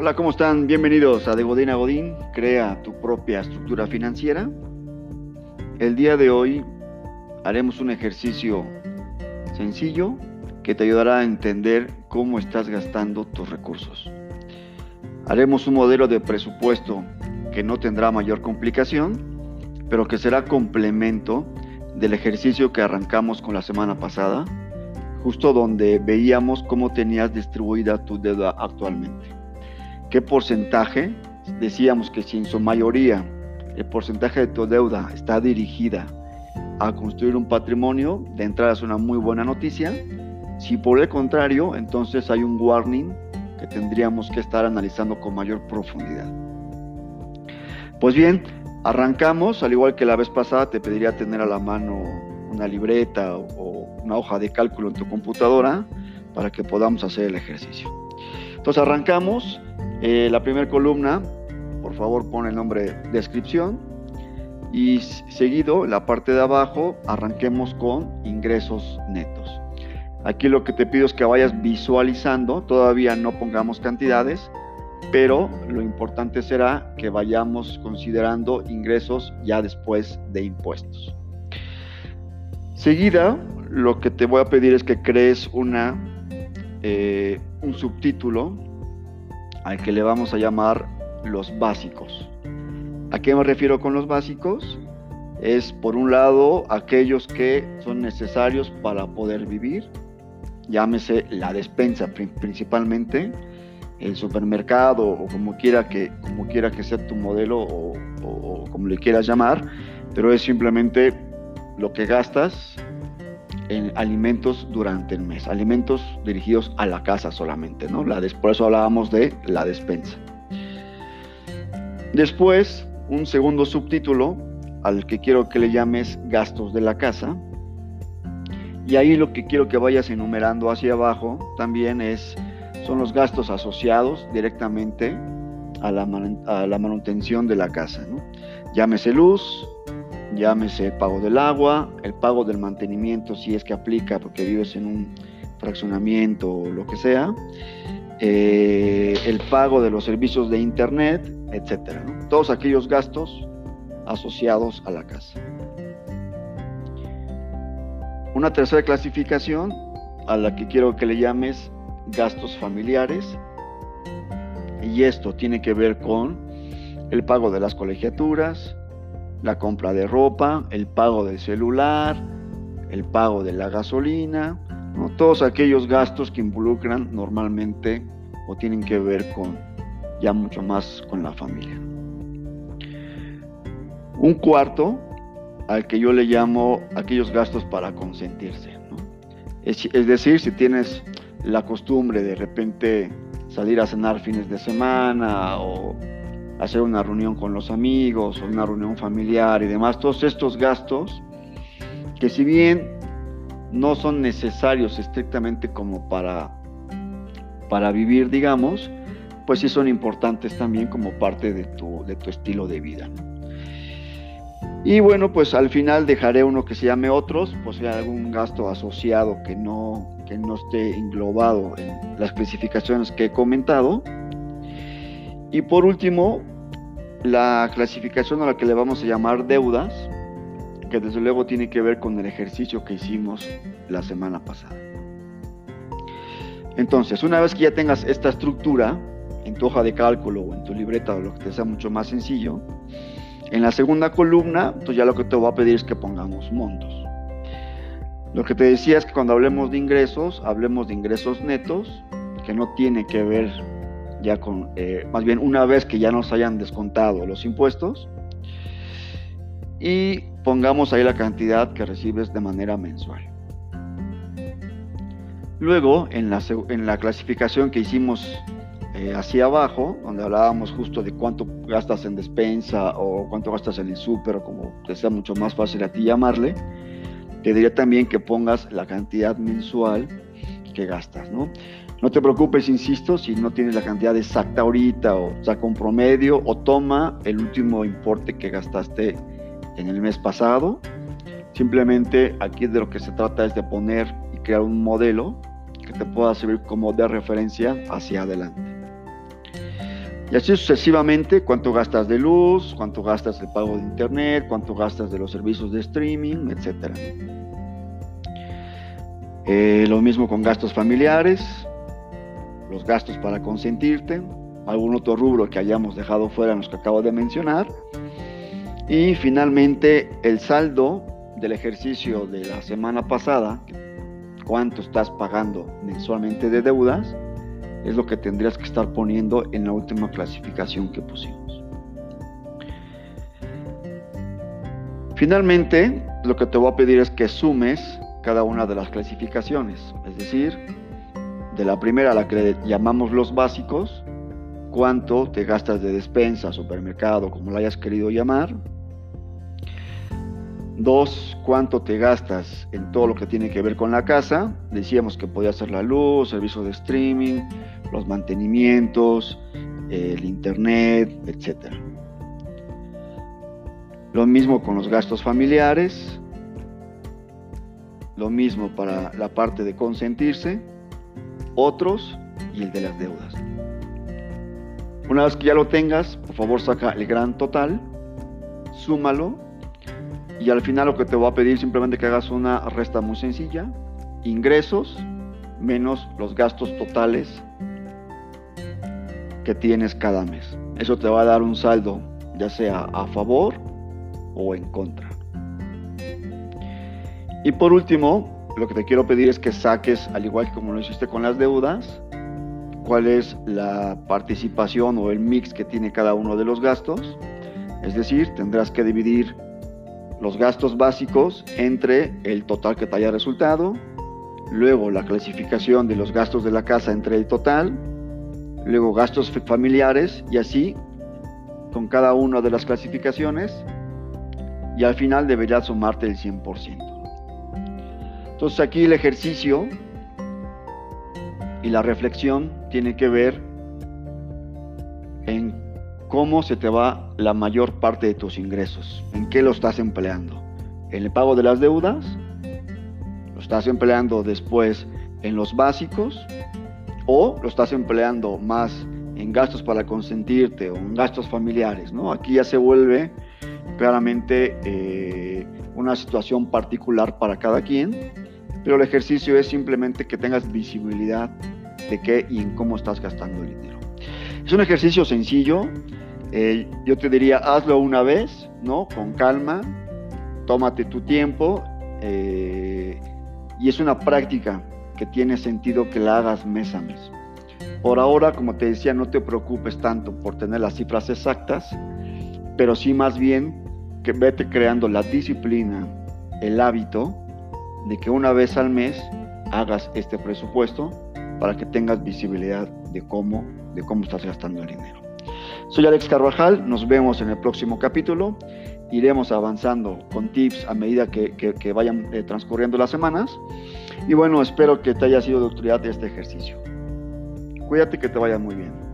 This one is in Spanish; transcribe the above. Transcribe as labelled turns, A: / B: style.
A: Hola, ¿cómo están? Bienvenidos a De Godín a Godín, crea tu propia estructura financiera. El día de hoy haremos un ejercicio sencillo que te ayudará a entender cómo estás gastando tus recursos. Haremos un modelo de presupuesto que no tendrá mayor complicación, pero que será complemento del ejercicio que arrancamos con la semana pasada, justo donde veíamos cómo tenías distribuida tu deuda actualmente qué porcentaje, decíamos que si en su mayoría el porcentaje de tu deuda está dirigida a construir un patrimonio, de entrada es una muy buena noticia. Si por el contrario, entonces hay un warning que tendríamos que estar analizando con mayor profundidad. Pues bien, arrancamos, al igual que la vez pasada, te pediría tener a la mano una libreta o una hoja de cálculo en tu computadora para que podamos hacer el ejercicio. Entonces arrancamos eh, la primera columna, por favor pon el nombre descripción y seguido la parte de abajo arranquemos con ingresos netos. Aquí lo que te pido es que vayas visualizando, todavía no pongamos cantidades, pero lo importante será que vayamos considerando ingresos ya después de impuestos. Seguida, lo que te voy a pedir es que crees una, eh, un subtítulo al que le vamos a llamar los básicos. ¿A qué me refiero con los básicos? Es por un lado aquellos que son necesarios para poder vivir, llámese la despensa principalmente, el supermercado o como quiera que, como quiera que sea tu modelo o, o como le quieras llamar, pero es simplemente lo que gastas en alimentos durante el mes, alimentos dirigidos a la casa solamente, ¿no? La, por eso hablábamos de la despensa. Después, un segundo subtítulo al que quiero que le llames gastos de la casa. Y ahí lo que quiero que vayas enumerando hacia abajo también es, son los gastos asociados directamente a la, a la manutención de la casa. Llámese luz, llámese el pago del agua, el pago del mantenimiento si es que aplica porque vives en un fraccionamiento o lo que sea, eh, el pago de los servicios de internet, etcétera. Todos aquellos gastos asociados a la casa. Una tercera clasificación a la que quiero que le llames gastos familiares. Y esto tiene que ver con el pago de las colegiaturas, la compra de ropa, el pago del celular, el pago de la gasolina, todos aquellos gastos que involucran normalmente o tienen que ver con ya mucho más con la familia. Un cuarto al que yo le llamo aquellos gastos para consentirse. Es, decir, si tienes la costumbre de repente salir a cenar fines de semana o hacer una reunión con los amigos, una reunión familiar y demás, todos estos gastos que si bien no son necesarios estrictamente como para, para vivir, digamos, pues sí son importantes también como parte de tu, de tu estilo de vida. Y bueno, pues al final dejaré uno que se llame otros, pues si hay algún gasto asociado que no, que no esté englobado en las clasificaciones que he comentado. Y por último, la clasificación a la que le vamos a llamar deudas, que desde luego tiene que ver con el ejercicio que hicimos la semana pasada. Entonces, una vez que ya tengas esta estructura en tu hoja de cálculo o en tu libreta o lo que te sea mucho más sencillo, en la segunda columna, pues ya lo que te voy a pedir es que pongamos montos. Lo que te decía es que cuando hablemos de ingresos, hablemos de ingresos netos, que no tiene que ver ya con, eh, más bien una vez que ya nos hayan descontado los impuestos, y pongamos ahí la cantidad que recibes de manera mensual. Luego, en la, en la clasificación que hicimos eh, hacia abajo, donde hablábamos justo de cuánto gastas en despensa o cuánto gastas en el súper, o como te sea mucho más fácil a ti llamarle, te diría también que pongas la cantidad mensual que gastas, ¿no? No te preocupes, insisto, si no tienes la cantidad exacta ahorita o saca un promedio o toma el último importe que gastaste en el mes pasado. Simplemente aquí de lo que se trata es de poner y crear un modelo que te pueda servir como de referencia hacia adelante. Y así sucesivamente, cuánto gastas de luz, cuánto gastas de pago de internet, cuánto gastas de los servicios de streaming, etc. Eh, lo mismo con gastos familiares, los gastos para consentirte, algún otro rubro que hayamos dejado fuera los que acabo de mencionar. Y finalmente el saldo del ejercicio de la semana pasada, cuánto estás pagando mensualmente de deudas, es lo que tendrías que estar poniendo en la última clasificación que pusimos. Finalmente, lo que te voy a pedir es que sumes cada una de las clasificaciones, es decir, de la primera la que llamamos los básicos, cuánto te gastas de despensa, supermercado, como lo hayas querido llamar. Dos, cuánto te gastas en todo lo que tiene que ver con la casa. Decíamos que podía ser la luz, servicios de streaming, los mantenimientos, el internet, etc. Lo mismo con los gastos familiares. Lo mismo para la parte de consentirse. Otros y el de las deudas. Una vez que ya lo tengas, por favor saca el gran total, súmalo y al final lo que te voy a pedir simplemente que hagas una resta muy sencilla, ingresos menos los gastos totales que tienes cada mes. Eso te va a dar un saldo ya sea a favor o en contra. Y por último, lo que te quiero pedir es que saques, al igual que como lo hiciste con las deudas, cuál es la participación o el mix que tiene cada uno de los gastos. Es decir, tendrás que dividir los gastos básicos entre el total que te haya resultado, luego la clasificación de los gastos de la casa entre el total, luego gastos familiares y así con cada una de las clasificaciones y al final deberías sumarte el 100%. Entonces aquí el ejercicio y la reflexión tiene que ver en cómo se te va la mayor parte de tus ingresos, en qué lo estás empleando. En el pago de las deudas, lo estás empleando después en los básicos o lo estás empleando más en gastos para consentirte o en gastos familiares. ¿no? Aquí ya se vuelve claramente eh, una situación particular para cada quien, pero el ejercicio es simplemente que tengas visibilidad de qué y en cómo estás gastando el dinero. Es un ejercicio sencillo. Eh, yo te diría, hazlo una vez, ¿no? Con calma, tómate tu tiempo eh, y es una práctica que tiene sentido que la hagas mes a mes. Por ahora, como te decía, no te preocupes tanto por tener las cifras exactas, pero sí más bien que vete creando la disciplina, el hábito de que una vez al mes hagas este presupuesto para que tengas visibilidad de cómo, de cómo estás gastando el dinero. Soy Alex Carvajal, nos vemos en el próximo capítulo. Iremos avanzando con tips a medida que, vayan eh, transcurriendo las semanas. Y bueno, espero que te haya sido de utilidad este ejercicio. Cuídate que te vaya muy bien.